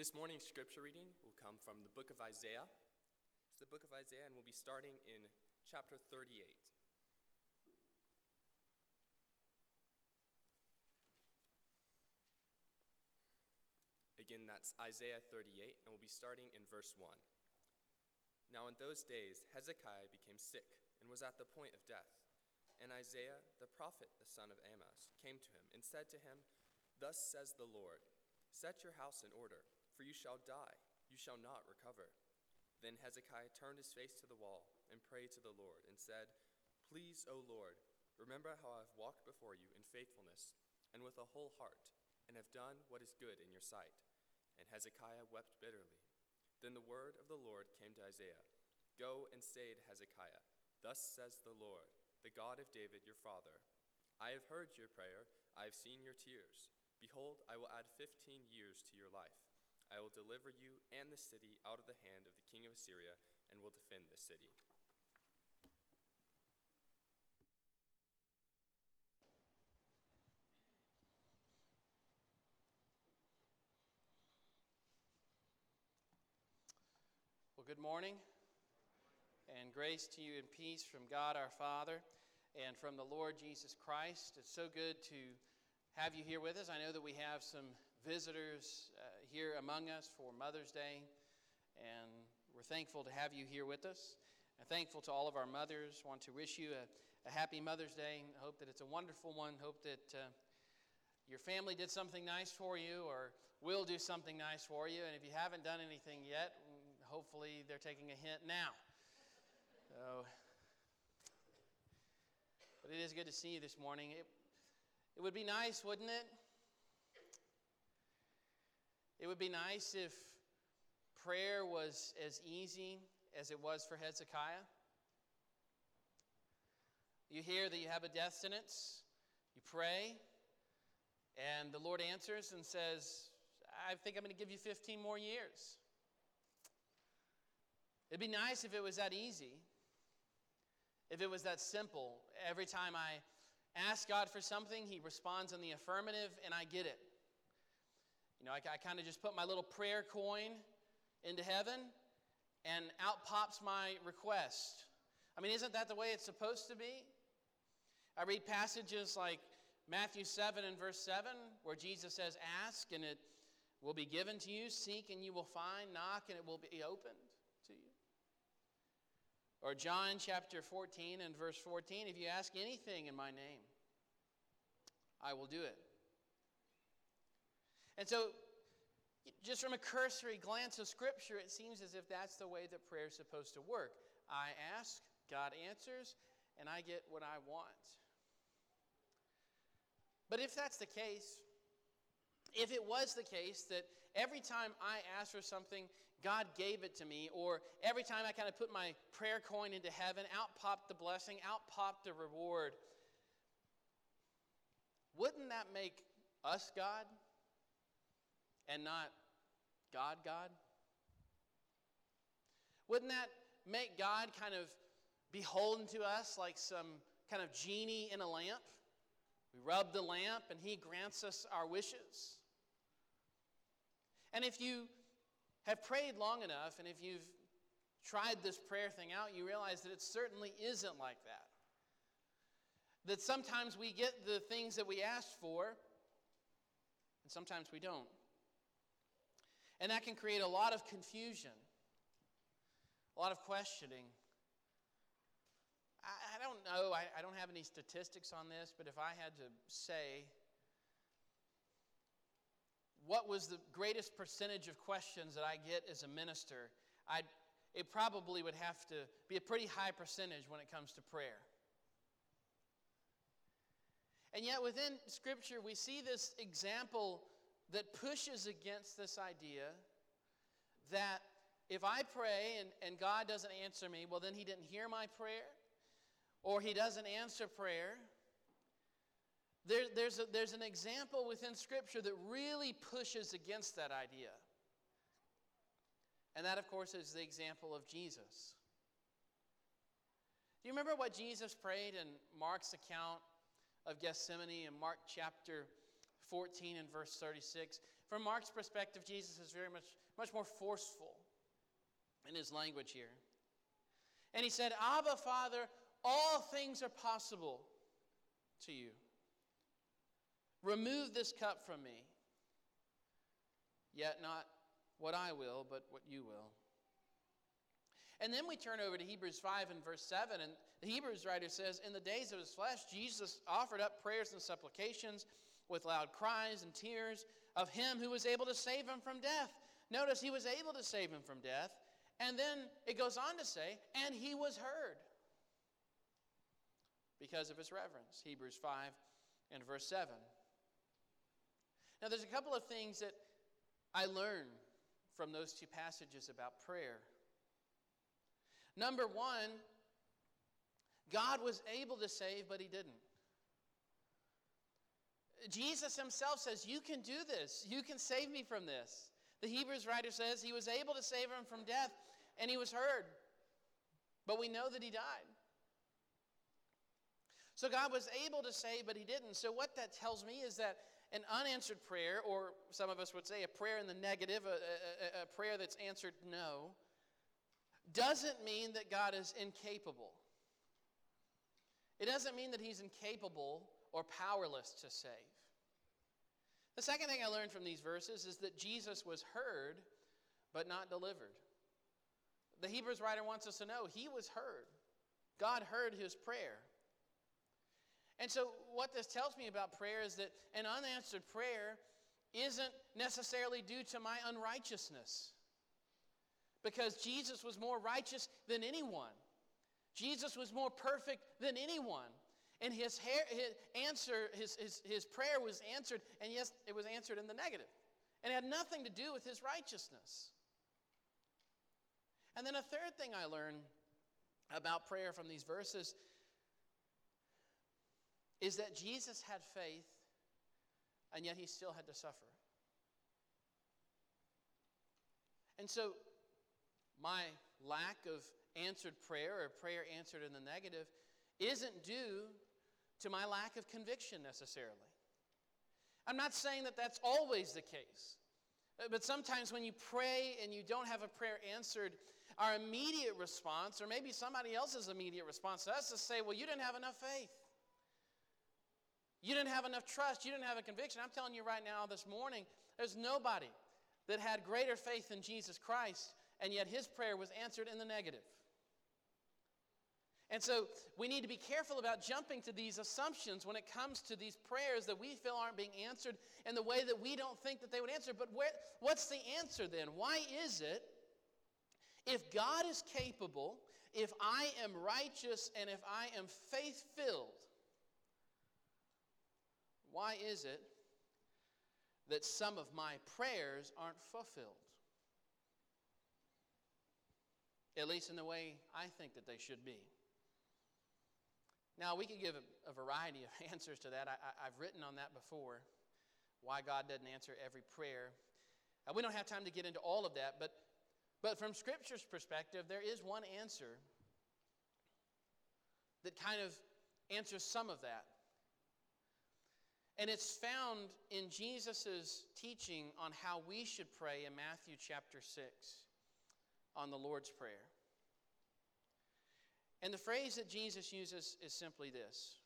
This morning's scripture reading will come from the book of Isaiah. It's the book of Isaiah, and we'll be starting in chapter 38. Again, that's Isaiah 38, and we'll be starting in verse 1. Now, in those days, Hezekiah became sick and was at the point of death. And Isaiah, the prophet, the son of Amos, came to him and said to him, Thus says the Lord, Set your house in order, for you shall die, you shall not recover. Then Hezekiah turned his face to the wall and prayed to the Lord and said, Please, O Lord, remember how I have walked before you in faithfulness and with a whole heart, and have done what is good in your sight. And Hezekiah wept bitterly. Then the word of the Lord came to Isaiah Go and say to Hezekiah, Thus says the Lord, the God of David your father I have heard your prayer, I have seen your tears. Behold, I will add fifteen years to your life. I will deliver you and the city out of the hand of the king of Assyria, and will defend the city. Well, good morning, and grace to you and peace from God our Father and from the Lord Jesus Christ. It's so good to have you here with us. I know that we have some visitors here among us for Mother's Day, and we're thankful to have you here with us. And thankful to all of our mothers. Want to wish you a, a happy Mother's Day. Hope that it's a wonderful one. Hope that uh, your family did something nice for you or will do something nice for you. And if you haven't done anything yet, hopefully they're taking a hint now. So, but it is good to see you this morning. It, it would be nice, wouldn't it? It would be nice if prayer was as easy as it was for Hezekiah. You hear that you have a death sentence, you pray, and the Lord answers and says, I think I'm going to give you 15 more years. It'd be nice if it was that easy, if it was that simple. Every time I ask God for something, He responds in the affirmative, and I get it. You know, I, I kind of just put my little prayer coin into heaven, and out pops my request. I mean, isn't that the way it's supposed to be? I read passages like Matthew 7 and verse 7, where Jesus says, Ask and it will be given to you, seek and you will find, knock and it will be opened to you. Or John chapter 14 and verse 14, if you ask anything in my name, I will do it. And so, just from a cursory glance of Scripture, it seems as if that's the way that prayer is supposed to work. I ask, God answers, and I get what I want. But if that's the case, if it was the case that every time I asked for something, God gave it to me, or every time I kind of put my prayer coin into heaven, out popped the blessing, out popped the reward, wouldn't that make us God and not God God? Wouldn't that make God kind of beholden to us like some kind of genie in a lamp? We rub the lamp and He grants us our wishes. And if you have prayed long enough and if you've tried this prayer thing out, you realize that it certainly isn't like that. That sometimes we get the things that we asked for, and sometimes we don't. And that can create a lot of confusion, a lot of questioning. I, don't know, I, I don't have any statistics on this, but if I had to say, what was the greatest percentage of questions that I get as a minister, I'd, it probably would have to be a pretty high percentage when it comes to prayer. And yet, within Scripture, we see this example that pushes against this idea that if I pray and, and God doesn't answer me, well, then He didn't hear my prayer or he doesn't answer prayer. There, there's, a, there's an example within Scripture that really pushes against that idea. And that, of course, is the example of Jesus. Do you remember what Jesus prayed in Mark's account of Gethsemane in Mark chapter 14 and verse 36? From Mark's perspective, Jesus is very much, much more forceful in his language here. And he said, Abba, Father, all things are possible to you. Remove this cup from me. Yet not what I will, but what you will. And then we turn over to Hebrews 5 and verse 7, and the Hebrews writer says, In the days of his flesh, Jesus offered up prayers and supplications with loud cries and tears of him who was able to save him from death. Notice he was able to save him from death. And then it goes on to say, and he was heard because of his reverence. Hebrews 5 and verse 7. Now, there's a couple of things that I learned from those two passages about prayer. Number one, God was able to save, but he didn't. Jesus himself says, You can do this. You can save me from this. The Hebrews writer says he was able to save him from death, and he was heard. But we know that he died. So God was able to save, but he didn't. So what that tells me is that an unanswered prayer, or some of us would say a prayer in the negative, a, a, a prayer that's answered no, doesn't mean that God is incapable. It doesn't mean that he's incapable or powerless to save. The second thing I learned from these verses is that Jesus was heard but not delivered. The Hebrews writer wants us to know he was heard. God heard his prayer. And so, what this tells me about prayer is that an unanswered prayer isn't necessarily due to my unrighteousness. Because Jesus was more righteous than anyone, Jesus was more perfect than anyone. And his, hair, his answer, his, his, his prayer was answered, and yes, it was answered in the negative. And it had nothing to do with his righteousness. And then a third thing I learned about prayer from these verses is that Jesus had faith, and yet he still had to suffer. And so, my lack of answered prayer or prayer answered in the negative isn't due to my lack of conviction necessarily. I'm not saying that that's always the case. But sometimes when you pray and you don't have a prayer answered, our immediate response, or maybe somebody else's immediate response to us, is say, Well, you didn't have enough faith. You didn't have enough trust. You didn't have a conviction. I'm telling you right now, this morning, there's nobody that had greater faith in Jesus Christ, and yet his prayer was answered in the negative. And so we need to be careful about jumping to these assumptions when it comes to these prayers that we feel aren't being answered in the way that we don't think that they would answer. But where, what's the answer then? Why is it, if God is capable, if I am righteous, and if I am faith filled, why is it that some of my prayers aren't fulfilled? At least in the way I think that they should be. Now, we could give a, variety of answers to that. I, have written on that before, why God doesn't answer every prayer. Uh, we don't have time to get into all of that, but, but from Scripture's perspective, there is one answer that kind of answers some of that. And it's found in Jesus' teaching on how we should pray in Matthew chapter 6 on the Lord's Prayer. And the phrase that Jesus uses is simply this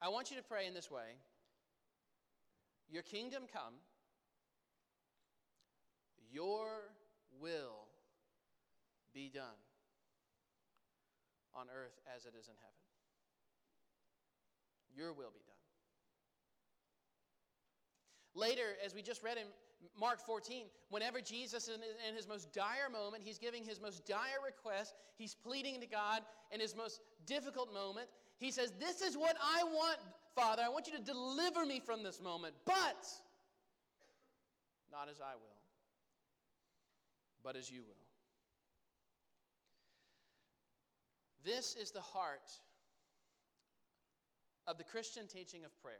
I want you to pray in this way Your kingdom come, your will be done on earth as it is in heaven. Your will be done. Later, as we just read in Mark 14, whenever Jesus is in his most dire moment, he's giving his most dire request, he's pleading to God in his most difficult moment. He says, This is what I want, Father. I want you to deliver me from this moment, but not as I will, but as you will. This is the heart of the Christian teaching of prayer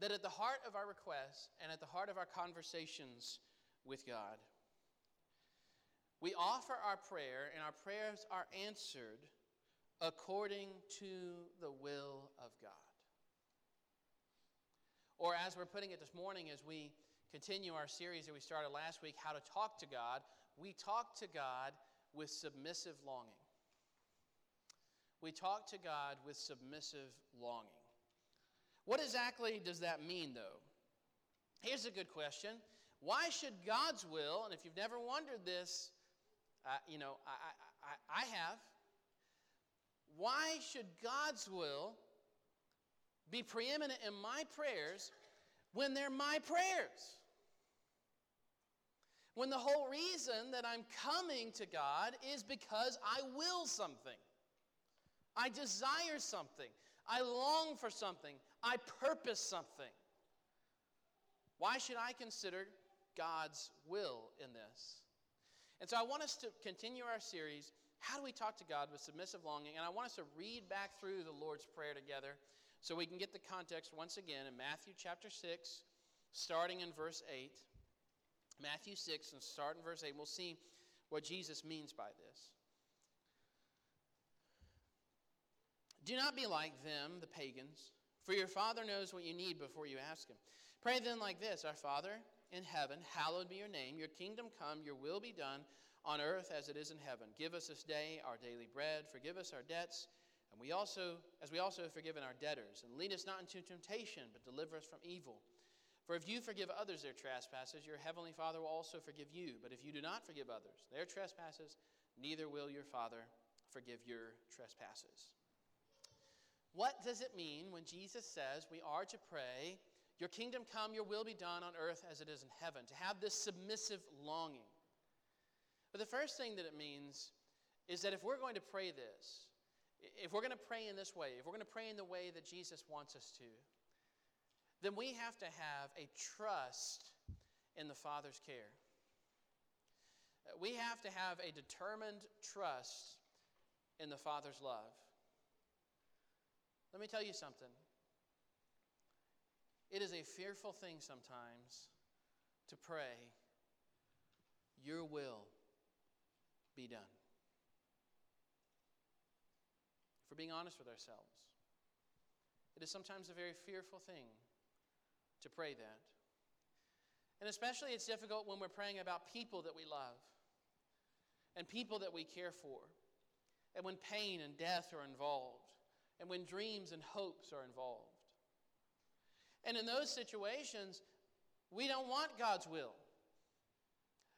that at the heart of our requests and at the heart of our conversations with God, we offer our prayer and our prayers are answered according to the will of God. Or, as we're putting it this morning, as we continue our series that we started last week, How to Talk to God, we talk to God with submissive longing. We talk to God with submissive longing. What exactly does that mean, though? Here's a good question. Why should God's will, and if you've never wondered this, uh, you know, I, I, I have, why should God's will be preeminent in my prayers when they're my prayers? When the whole reason that I'm coming to God is because I will something. I desire something. I long for something. I purpose something. Why should I consider God's will in this? And so I want us to continue our series, How Do We Talk to God with Submissive Longing? And I want us to read back through the Lord's Prayer together so we can get the context once again in Matthew chapter 6, starting in verse 8. Matthew 6 and start in verse 8. We'll see what Jesus means by this. Do not be like them, the pagans, for your Father knows what you need before you ask Him. Pray then like this Our Father in heaven, hallowed be your name. Your kingdom come, your will be done on earth as it is in heaven. Give us this day our daily bread. Forgive us our debts, and we also, as we also have forgiven our debtors. And lead us not into temptation, but deliver us from evil. For if you forgive others their trespasses, your heavenly Father will also forgive you. But if you do not forgive others their trespasses, neither will your Father forgive your trespasses. What does it mean when Jesus says we are to pray, Your kingdom come, your will be done on earth as it is in heaven? To have this submissive longing. But the first thing that it means is that if we're going to pray this, if we're going to pray in this way, if we're going to pray in the way that Jesus wants us to, then we have to have a trust in the Father's care. We have to have a determined trust in the Father's love. Let me tell you something. It is a fearful thing sometimes to pray, Your will be done. If we're being honest with ourselves, it is sometimes a very fearful thing to pray that. And especially it's difficult when we're praying about people that we love and people that we care for, and when pain and death are involved, and when dreams and hopes are involved. And in those situations, we don't want God's will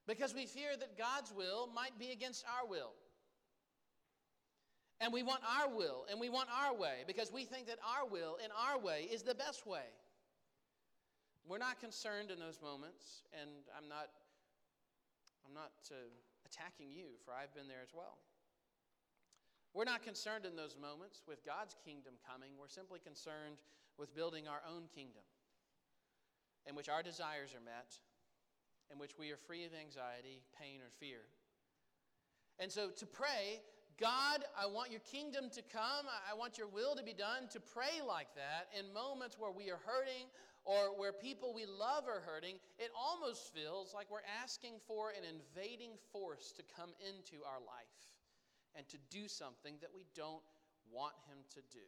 because we fear that God's will might be against our will. And we want our will and we want our way because we think that our will and our way is the best way. We're not concerned in those moments, and I'm not, I'm not uh, attacking you, for I've been there as well. We're not concerned in those moments with God's kingdom coming. We're simply concerned with building our own kingdom in which our desires are met, in which we are free of anxiety, pain, or fear. And so to pray, God, I want your kingdom to come. I want your will to be done. To pray like that in moments where we are hurting or where people we love are hurting, it almost feels like we're asking for an invading force to come into our life and to do something that we don't want him to do.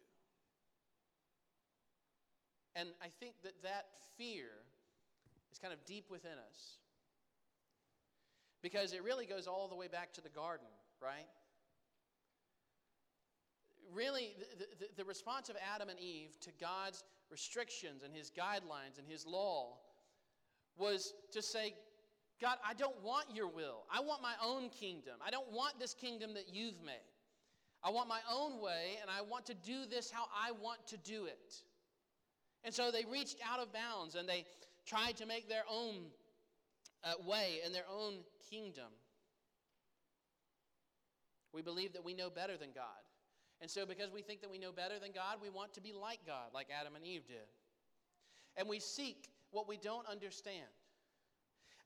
And I think that that fear is kind of deep within us. Because it really goes all the way back to the garden, right? Really, the, the, the response of Adam and Eve to God's restrictions and his guidelines and his law was to say, God, I don't want your will. I want my own kingdom. I don't want this kingdom that you've made. I want my own way, and I want to do this how I want to do it. And so they reached out of bounds and they tried to make their own uh, way and their own kingdom. We believe that we know better than God. And so, because we think that we know better than God, we want to be like God, like Adam and Eve did. And we seek what we don't understand.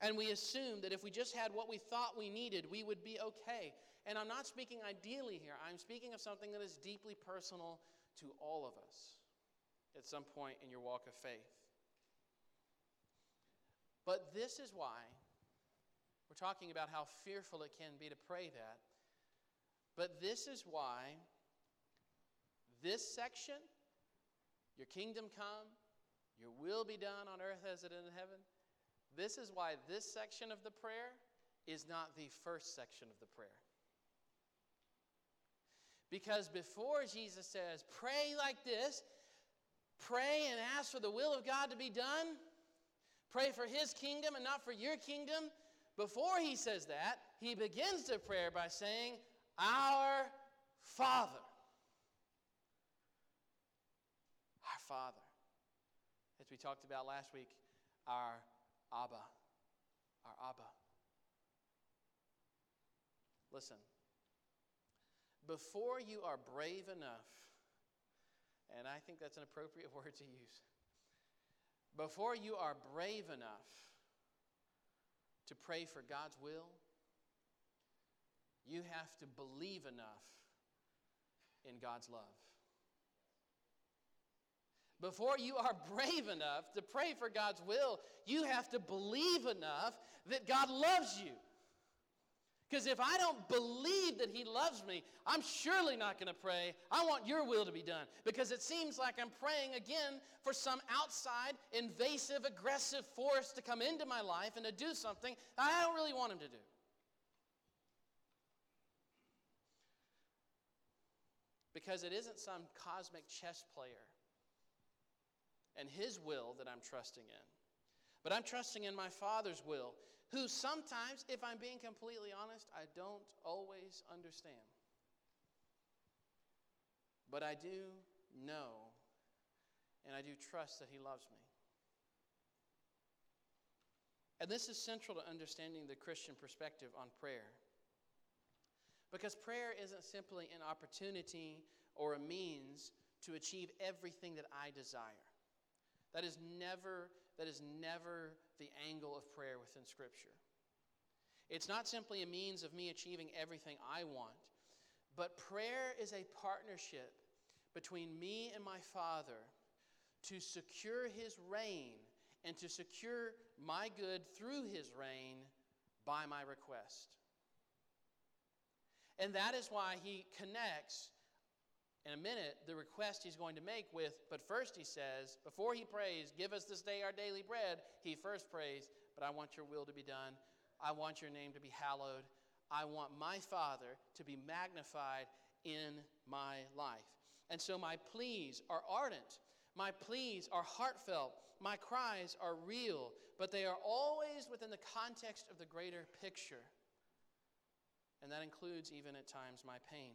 And we assume that if we just had what we thought we needed, we would be okay. And I'm not speaking ideally here, I'm speaking of something that is deeply personal to all of us at some point in your walk of faith. But this is why we're talking about how fearful it can be to pray that. But this is why this section, your kingdom come, Your will be done on earth as it is in heaven. This is why this section of the prayer is not the first section of the prayer. Because before Jesus says, pray like this, pray and ask for the will of God to be done, pray for his kingdom and not for your kingdom. Before he says that, he begins the prayer by saying, Our Father. Our Father. As we talked about last week, our Abba. Our Abba. Listen, before you are brave enough, and I think that's an appropriate word to use, before you are brave enough to pray for God's will, you have to believe enough in God's love. Before you are brave enough to pray for God's will, you have to believe enough that God loves you. Because if I don't believe that He loves me, I'm surely not going to pray, I want your will to be done. Because it seems like I'm praying again for some outside, invasive, aggressive force to come into my life and to do something I don't really want Him to do. Because it isn't some cosmic chess player and His will that I'm trusting in, but I'm trusting in my Father's will who sometimes, if I'm being completely honest, I don't always understand. But I do know and I do trust that He loves me. And this is central to understanding the Christian perspective on prayer. Because prayer isn't simply an opportunity or a means to achieve everything that I desire. That is never, that is never the angle of prayer within Scripture. It's not simply a means of me achieving everything I want, but prayer is a partnership between me and my Father to secure His reign and to secure my good through His reign by my request. And that is why He connects in a minute the request he's going to make with, but first he says, before he prays, give us this day our daily bread, he first prays, but I want your will to be done. I want your name to be hallowed. I want my Father to be magnified in my life. And so my pleas are ardent. My pleas are heartfelt. My cries are real, but they are always within the context of the greater picture. And that includes even at times my pain.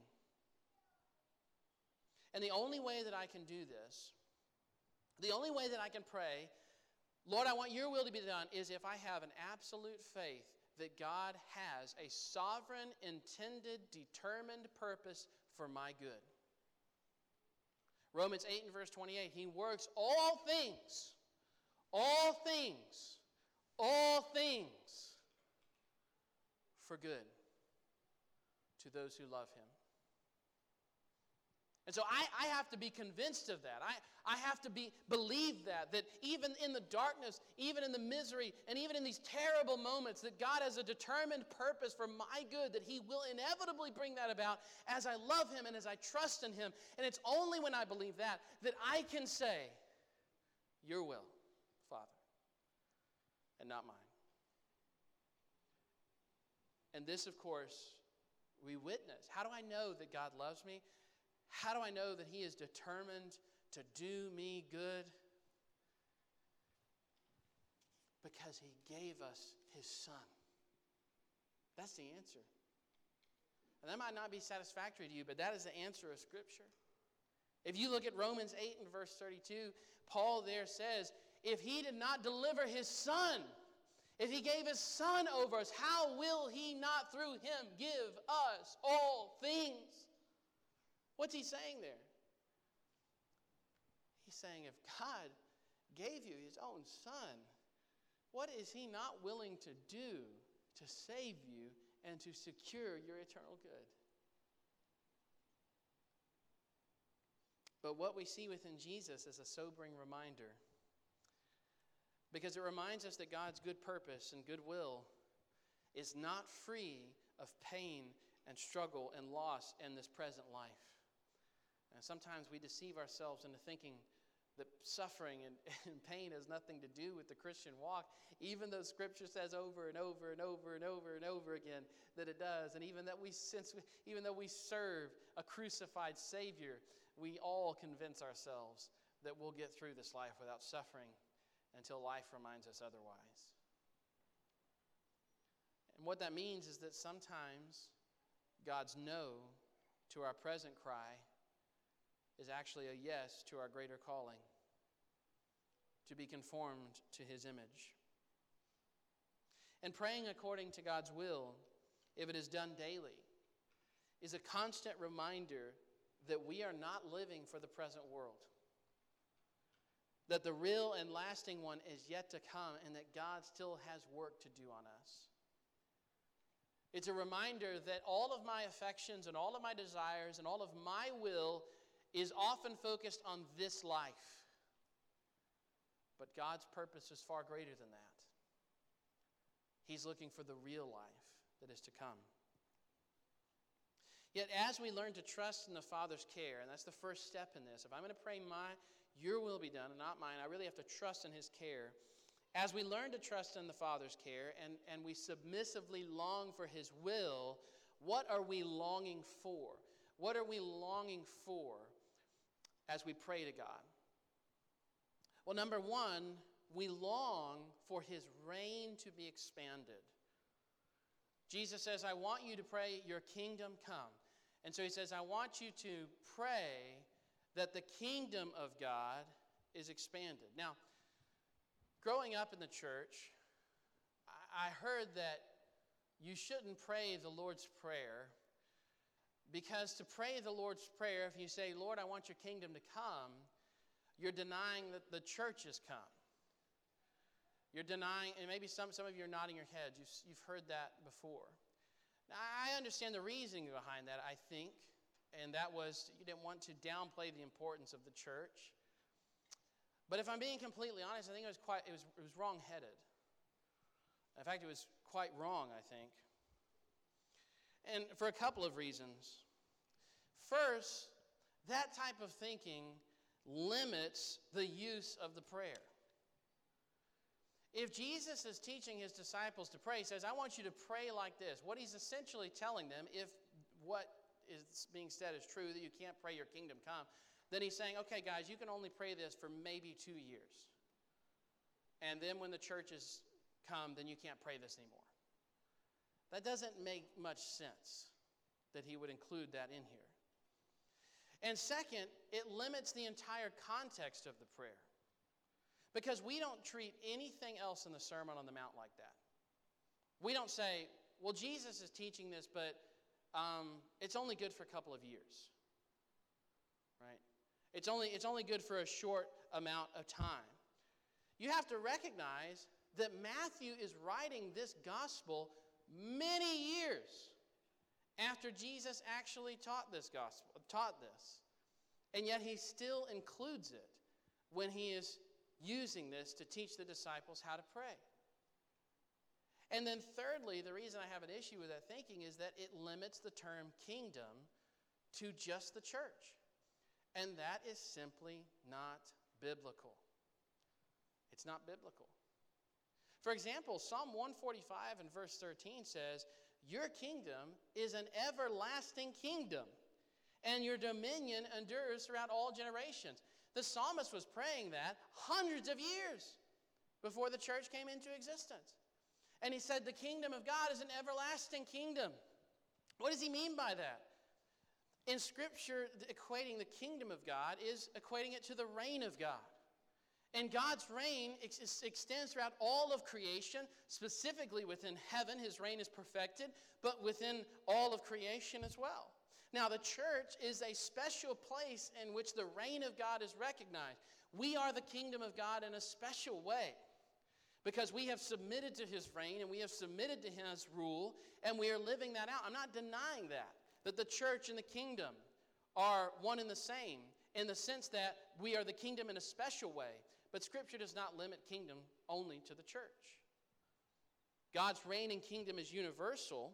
And the only way that I can do this, the only way that I can pray, Lord, I want your will to be done, is if I have an absolute faith that God has a sovereign, intended, determined purpose for my good. Romans 8 and verse 28 He works all things, all things, all things for good to those who love Him. And so I, I have to be convinced of that. I, I have to be, believe that, that even in the darkness, even in the misery, and even in these terrible moments, that God has a determined purpose for my good, that He will inevitably bring that about as I love Him and as I trust in Him. And it's only when I believe that that I can say, Your will, Father, and not mine. And this, of course, we witness. How do I know that God loves me? How do I know that He is determined to do me good? Because He gave us His Son. That's the answer. And that might not be satisfactory to you, but that is the answer of Scripture. If you look at Romans 8 and verse 32, Paul there says, If He did not deliver His Son, if He gave His Son over us, how will He not through Him give us all things? What's he saying there? He's saying, if God gave you his own son, what is he not willing to do to save you and to secure your eternal good? But what we see within Jesus is a sobering reminder because it reminds us that God's good purpose and good will is not free of pain and struggle and loss in this present life. And sometimes we deceive ourselves into thinking that suffering and, and pain has nothing to do with the Christian walk, even though Scripture says over and over and over and over and over again that it does, and even that we since even though we serve a crucified Savior, we all convince ourselves that we'll get through this life without suffering until life reminds us otherwise. And what that means is that sometimes God's no to our present cry is actually a yes to our greater calling to be conformed to his image. And praying according to God's will, if it is done daily, is a constant reminder that we are not living for the present world. That the real and lasting one is yet to come, and that God still has work to do on us. It's a reminder that all of my affections and all of my desires and all of my will is often focused on this life. But God's purpose is far greater than that. He's looking for the real life that is to come. Yet, as we learn to trust in the Father's care, and that's the first step in this, if I'm going to pray, my, your will be done and not mine, I really have to trust in His care. As we learn to trust in the Father's care and, and we submissively long for His will, what are we longing for? What are we longing for as we pray to God? Well, number one, we long for his reign to be expanded. Jesus says, I want you to pray, Your kingdom come. And so he says, I want you to pray that the kingdom of God is expanded. Now, growing up in the church, I heard that you shouldn't pray the Lord's Prayer because to pray the Lord's Prayer, if you say, Lord, I want your kingdom to come, you're denying that the church has come. You're denying, and maybe some, some of you are nodding your heads. You've, you've heard that before. Now, I understand the reasoning behind that, I think, and that was you didn't want to downplay the importance of the church. But if I'm being completely honest, I think it was quite it was, it was wrong-headed. In fact, it was quite wrong, I think. And for a couple of reasons. First, that type of thinking limits the use of the prayer. If Jesus is teaching his disciples to pray, he says, I want you to pray like this. What he's essentially telling them, if what is being said is true, that you can't pray your kingdom come, then he's saying, okay, guys, you can only pray this for maybe two years. And then when the churches come, then you can't pray this anymore. That doesn't make much sense that he would include that in here. And second, it limits the entire context of the prayer. Because we don't treat anything else in the Sermon on the Mount like that. We don't say, well, Jesus is teaching this, but um, it's only good for a couple of years. Right? It's only, it's only good for a short amount of time. You have to recognize that Matthew is writing this gospel many years after Jesus actually taught this gospel, taught this. And yet he still includes it when he is using this to teach the disciples how to pray. And then, thirdly, the reason I have an issue with that thinking is that it limits the term kingdom to just the church. And that is simply not biblical. It's not biblical. For example, Psalm 145 and verse 13 says, Your kingdom is an everlasting kingdom, and your dominion endures throughout all generations. The psalmist was praying that hundreds of years before the church came into existence. And he said, The kingdom of God is an everlasting kingdom. What does he mean by that? In Scripture, equating the kingdom of God is equating it to the reign of God. And God's reign ex- extends throughout all of creation, specifically within heaven. His reign is perfected, but within all of creation as well. Now, the church is a special place in which the reign of God is recognized. We are the kingdom of God in a special way because we have submitted to his reign and we have submitted to his rule and we are living that out. I'm not denying that, that the church and the kingdom are one and the same in the sense that we are the kingdom in a special way. But Scripture does not limit kingdom only to the church. God's reign and kingdom is universal,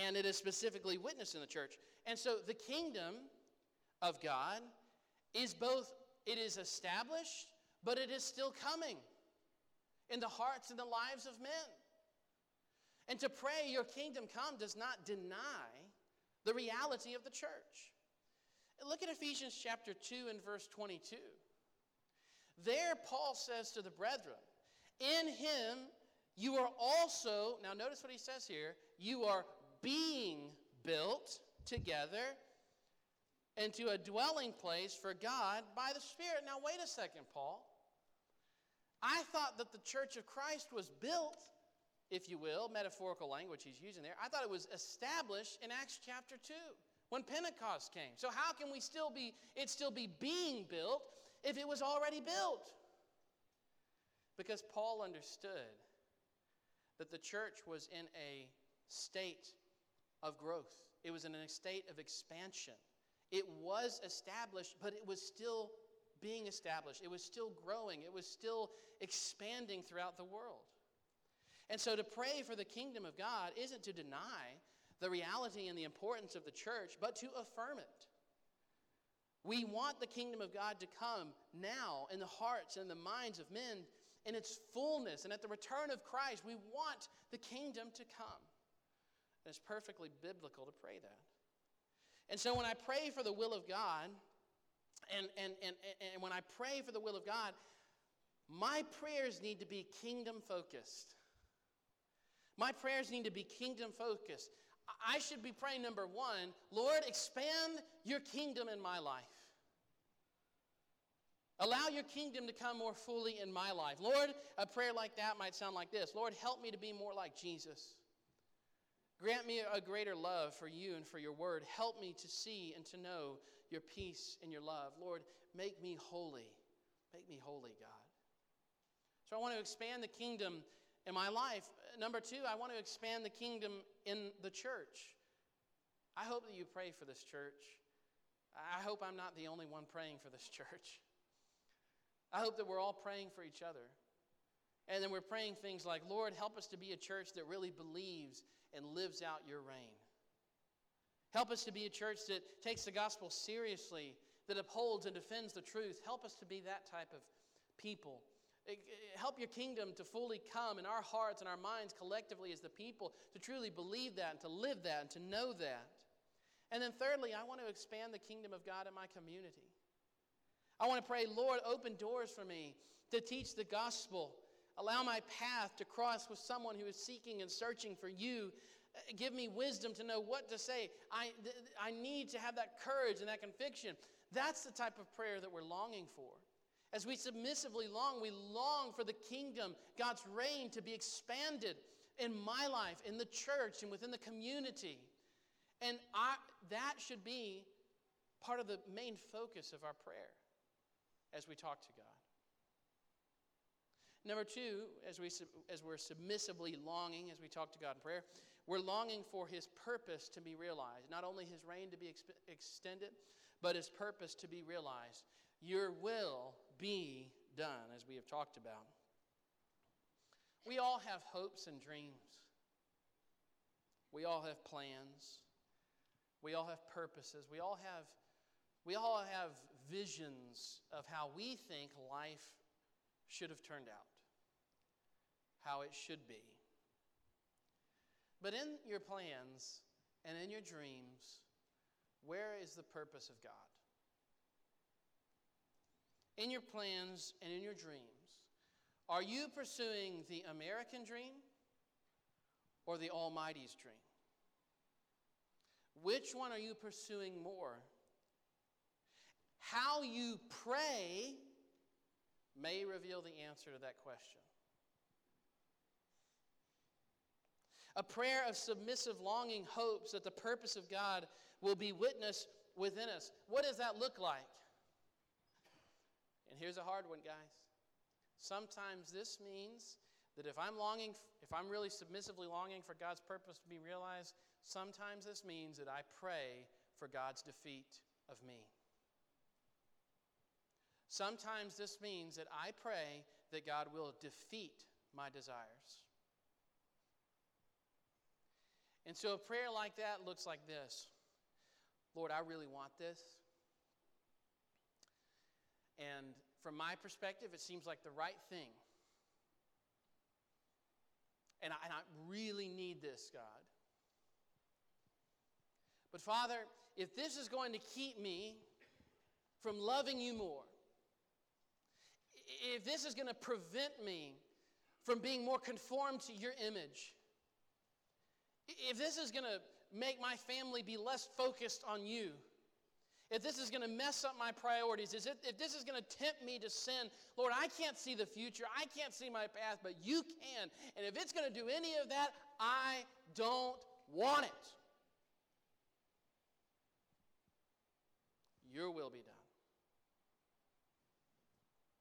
and it is specifically witnessed in the church. And so the kingdom of God is both it is established, but it is still coming in the hearts and the lives of men. And to pray, Your kingdom come, does not deny the reality of the church. Look at Ephesians chapter 2 and verse 22. There, Paul says to the brethren, In him you are also, now notice what he says here, you are being built together into a dwelling place for God by the Spirit. Now, wait a second, Paul. I thought that the church of Christ was built, if you will, metaphorical language he's using there. I thought it was established in Acts chapter 2 when Pentecost came. So how can we still be it still be being built if it was already built? Because Paul understood that the church was in a state of growth. It was in a state of expansion. It was established, but it was still being established. It was still growing. It was still expanding throughout the world. And so to pray for the kingdom of God isn't to deny the reality and the importance of the church, but to affirm it. We want the kingdom of God to come now in the hearts and the minds of men in its fullness. And at the return of Christ, we want the kingdom to come. And it's perfectly biblical to pray that. And so when I pray for the will of God, and, and, and, and when I pray for the will of God, my prayers need to be kingdom focused. My prayers need to be kingdom focused. I should be praying number one, Lord, expand your kingdom in my life. Allow your kingdom to come more fully in my life. Lord, a prayer like that might sound like this Lord, help me to be more like Jesus. Grant me a greater love for you and for your word. Help me to see and to know your peace and your love. Lord, make me holy. Make me holy, God. So I want to expand the kingdom in my life. Number two, I want to expand the kingdom in the church. I hope that you pray for this church. I hope I'm not the only one praying for this church. I hope that we're all praying for each other. And then we're praying things like, Lord, help us to be a church that really believes and lives out your reign. Help us to be a church that takes the gospel seriously, that upholds and defends the truth. Help us to be that type of people. Eh, help your kingdom to fully come in our hearts and our minds collectively as the people to truly believe that and to live that and to know that. And then, thirdly, I want to expand the kingdom of God in my community. I want to pray, Lord, open doors for me to teach the gospel Allow my path to cross with someone who is seeking and searching for you. Give me wisdom to know what to say. I, I need to have that courage and that conviction. That's the type of prayer that we're longing for. As we submissively long, we long for the kingdom, God's reign to be expanded in my life, in the church, and within the community. And I, that should be part of the main focus of our prayer as we talk to God. Number two, as, we, as we're submissively longing, as we talk to God in prayer, we're longing for His purpose to be realized. Not only His reign to be ex- extended, but His purpose to be realized. Your will be done, as we have talked about. We all have hopes and dreams. We all have plans. We all have purposes. We all have, we all have visions of how we think life should have turned out how it should be. But in your plans and in your dreams, where is the purpose of God? In your plans and in your dreams, are you pursuing the American dream or the Almighty's dream? Which one are you pursuing more? How you pray may reveal the answer to that question. A prayer of submissive longing hopes that the purpose of God will be witnessed within us. What does that look like? And here's a hard one, guys. Sometimes this means that if I'm longing, if I'm really submissively longing for God's purpose to be realized, sometimes this means that I pray for God's defeat of me. Sometimes this means that I pray that God will defeat my desires. And so a prayer like that looks like this Lord, I really want this. And from my perspective, it seems like the right thing. And I, and I really need this, God. But Father, if this is going to keep me from loving you more, if this is going to prevent me from being more conformed to your image, if this is going to make my family be less focused on you, if this is going to mess up my priorities, is it, if this is going to tempt me to sin, Lord, I can't see the future. I can't see my path, but you can. And if it's going to do any of that, I don't want it. Your will be done,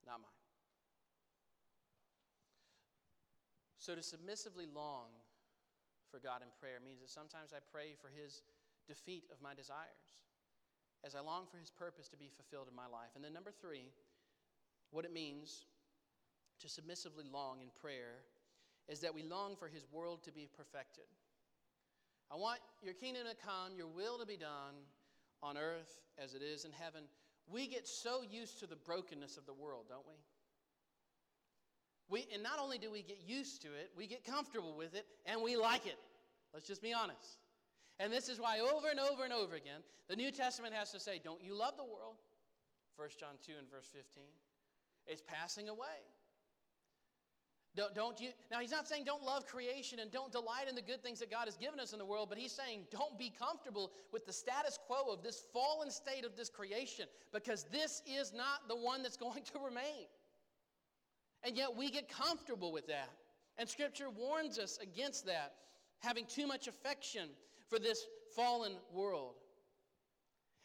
not mine. So to submissively long for God in prayer means that sometimes I pray for His defeat of my desires as I long for His purpose to be fulfilled in my life. And then, number three, what it means to submissively long in prayer is that we long for His world to be perfected. I want your kingdom to come, your will to be done on earth as it is in heaven. We get so used to the brokenness of the world, don't we? We, and not only do we get used to it, we get comfortable with it and we like it. Let's just be honest. And this is why over and over and over again, the New Testament has to say, Don't you love the world? 1 John 2 and verse 15. It's passing away. Don't, don't you? Now, he's not saying don't love creation and don't delight in the good things that God has given us in the world, but he's saying don't be comfortable with the status quo of this fallen state of this creation because this is not the one that's going to remain. And yet we get comfortable with that. And Scripture warns us against that, having too much affection for this fallen world.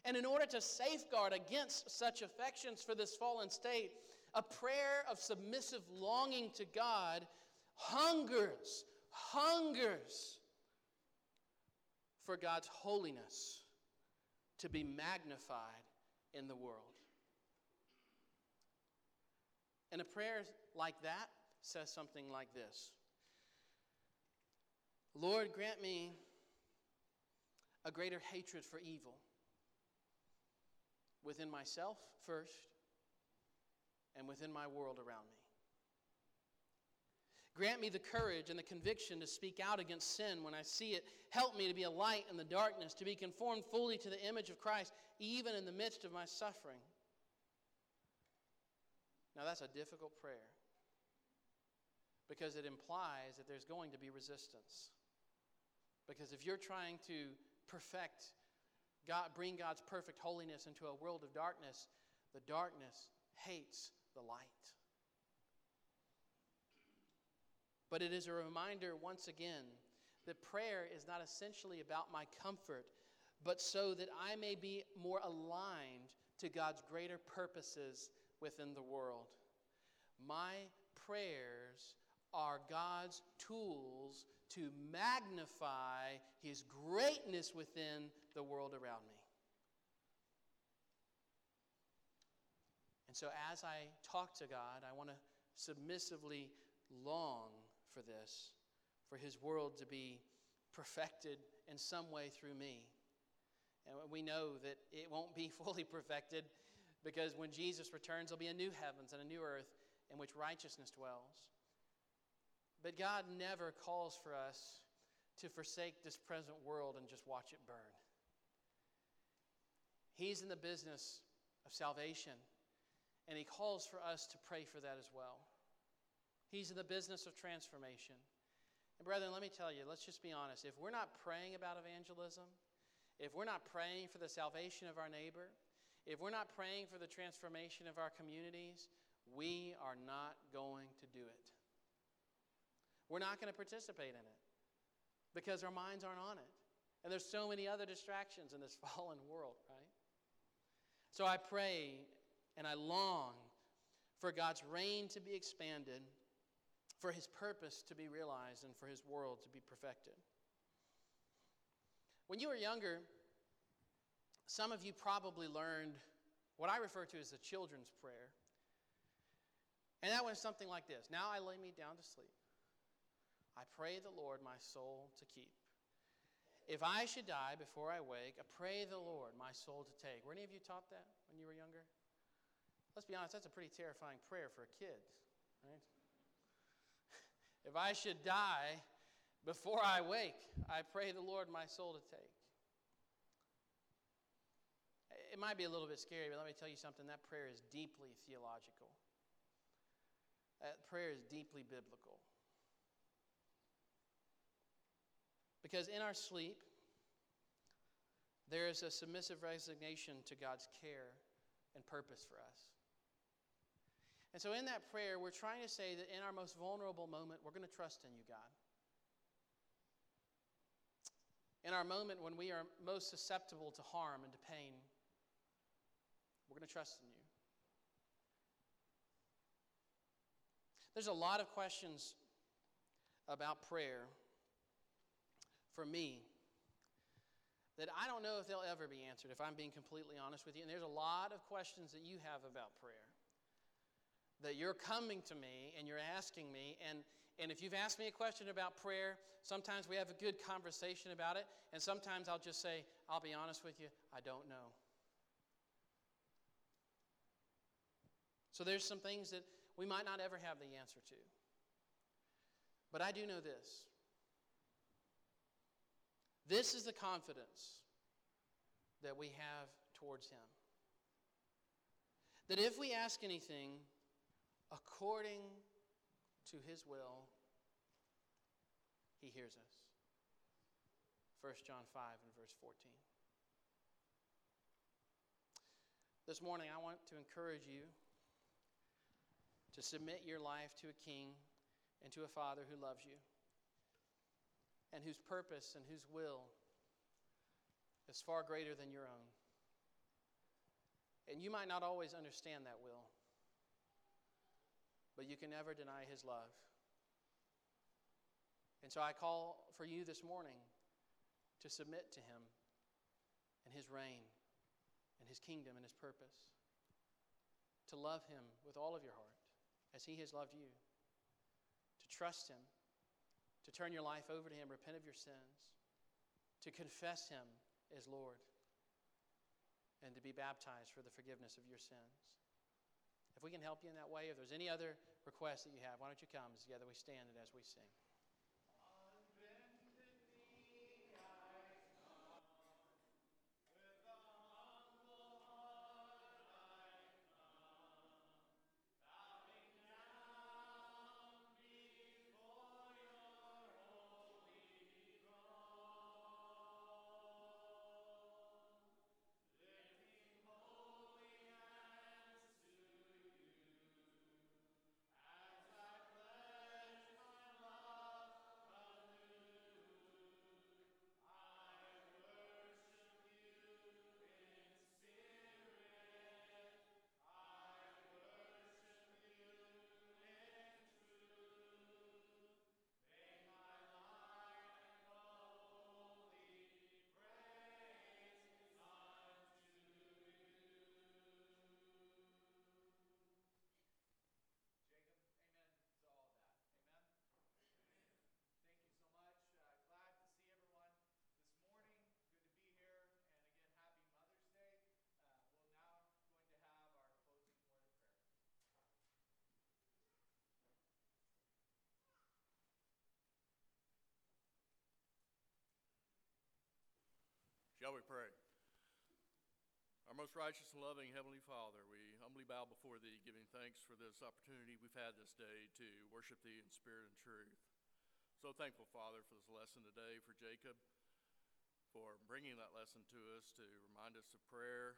And in order to safeguard against such affections for this fallen state, a prayer of submissive longing to God hungers, hungers for God's holiness to be magnified in the world. And a prayer like that says something like this Lord, grant me a greater hatred for evil within myself first and within my world around me. Grant me the courage and the conviction to speak out against sin when I see it. Help me to be a light in the darkness, to be conformed fully to the image of Christ, even in the midst of my suffering. Now, that's a difficult prayer because it implies that there's going to be resistance. Because if you're trying to perfect God, bring God's perfect holiness into a world of darkness, the darkness hates the light. But it is a reminder once again that prayer is not essentially about my comfort, but so that I may be more aligned to God's greater purposes within the world. My prayers are God's tools to magnify His greatness within the world around me. And so, as I talk to God, I want to submissively long for this, for His world to be perfected in some way through me. And we know that it won't be fully perfected because when Jesus returns, there'll be a new heavens and a new earth in which righteousness dwells. But God never calls for us to forsake this present world and just watch it burn. He's in the business of salvation, and He calls for us to pray for that as well. He's in the business of transformation. And, brethren, let me tell you, let's just be honest. If we're not praying about evangelism, if we're not praying for the salvation of our neighbor, if we're not praying for the transformation of our communities, we are not going to do it. We're not going to participate in it because our minds aren't on it. And there's so many other distractions in this fallen world, right? So I pray and I long for God's reign to be expanded, for his purpose to be realized, and for his world to be perfected. When you were younger, some of you probably learned what I refer to as the children's prayer. And that went something like this Now I lay me down to sleep. I pray the Lord my soul to keep. If I should die before I wake, I pray the Lord my soul to take. Were any of you taught that when you were younger? let's be honest, that's a pretty terrifying prayer for a kid, right? If I should die before I wake, I pray the Lord my soul to take. It might be a little bit scary, but let me tell you something that prayer is deeply theological. That prayer is deeply biblical. Because in our sleep, there is a submissive resignation to God's care and purpose for us. And so, in that prayer, we're trying to say that in our most vulnerable moment, we're going to trust in you, God. In our moment when we are most susceptible to harm and to pain, we're going to trust in you. There's a lot of questions about prayer for me that I don't know if they'll ever be answered, if I'm being completely honest with you. And there's a lot of questions that you have about prayer that you're coming to me and you're asking me. And, and if you've asked me a question about prayer, sometimes we have a good conversation about it. And sometimes I'll just say, I'll be honest with you, I don't know. So there's some things that we might not ever have the answer to. But I do know this. This is the confidence that we have towards Him. That if we ask anything according to his will, he hears us. 1 John 5 and verse 14. This morning, I want to encourage you to submit your life to a king and to a father who loves you and whose purpose and whose will is far greater than your own. And you might not always understand that will but you can never deny his love. And so I call for you this morning to submit to him and his reign and his kingdom and his purpose. To love him with all of your heart as he has loved you. To trust him. To turn your life over to him, repent of your sins. To confess him as Lord. And to be baptized for the forgiveness of your sins. If we can help you in that way, if there's any other requests that you have, why don't you come as together we stand and as we sing. Shall we pray? Our most righteous and loving Heavenly Father, we humbly bow before Thee, giving thanks for this opportunity we've had this day to worship Thee in spirit and truth. So thankful, Father, for this lesson today, for Jacob, for bringing that lesson to us to remind us of prayer.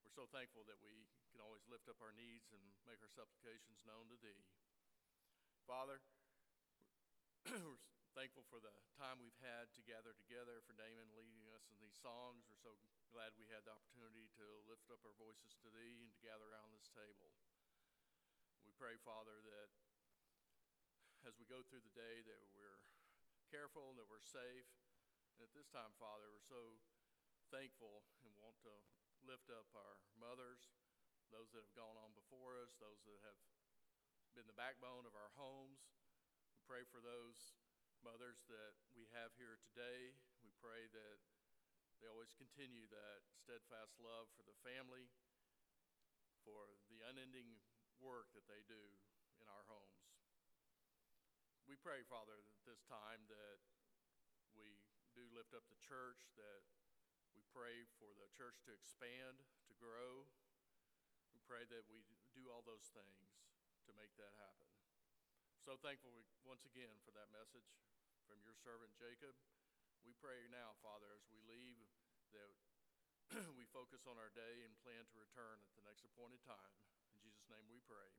We're so thankful that we can always lift up our needs and make our supplications known to Thee. Father, we're thankful for the time we've had to gather together, for Damon leading us in these songs. We're so glad we had the opportunity to lift up our voices to Thee and to gather around this table. We pray, Father, that as we go through the day, that we're careful and that we're safe. And at this time, Father, we're so thankful and want to lift up our mothers, those that have gone on before us, those that have been the backbone of our homes. We pray for those mothers that we have here today. We pray that they always continue that steadfast love for the family, for the unending work that they do in our homes. We pray, Father, at this time that we do lift up the church, that we pray for the church to expand, to grow. We pray that we do all those things to make that happen. So thankful once again for that message from your servant Jacob. We pray now, Father, as we leave, that we focus on our day and plan to return at the next appointed time. In Jesus' name we pray.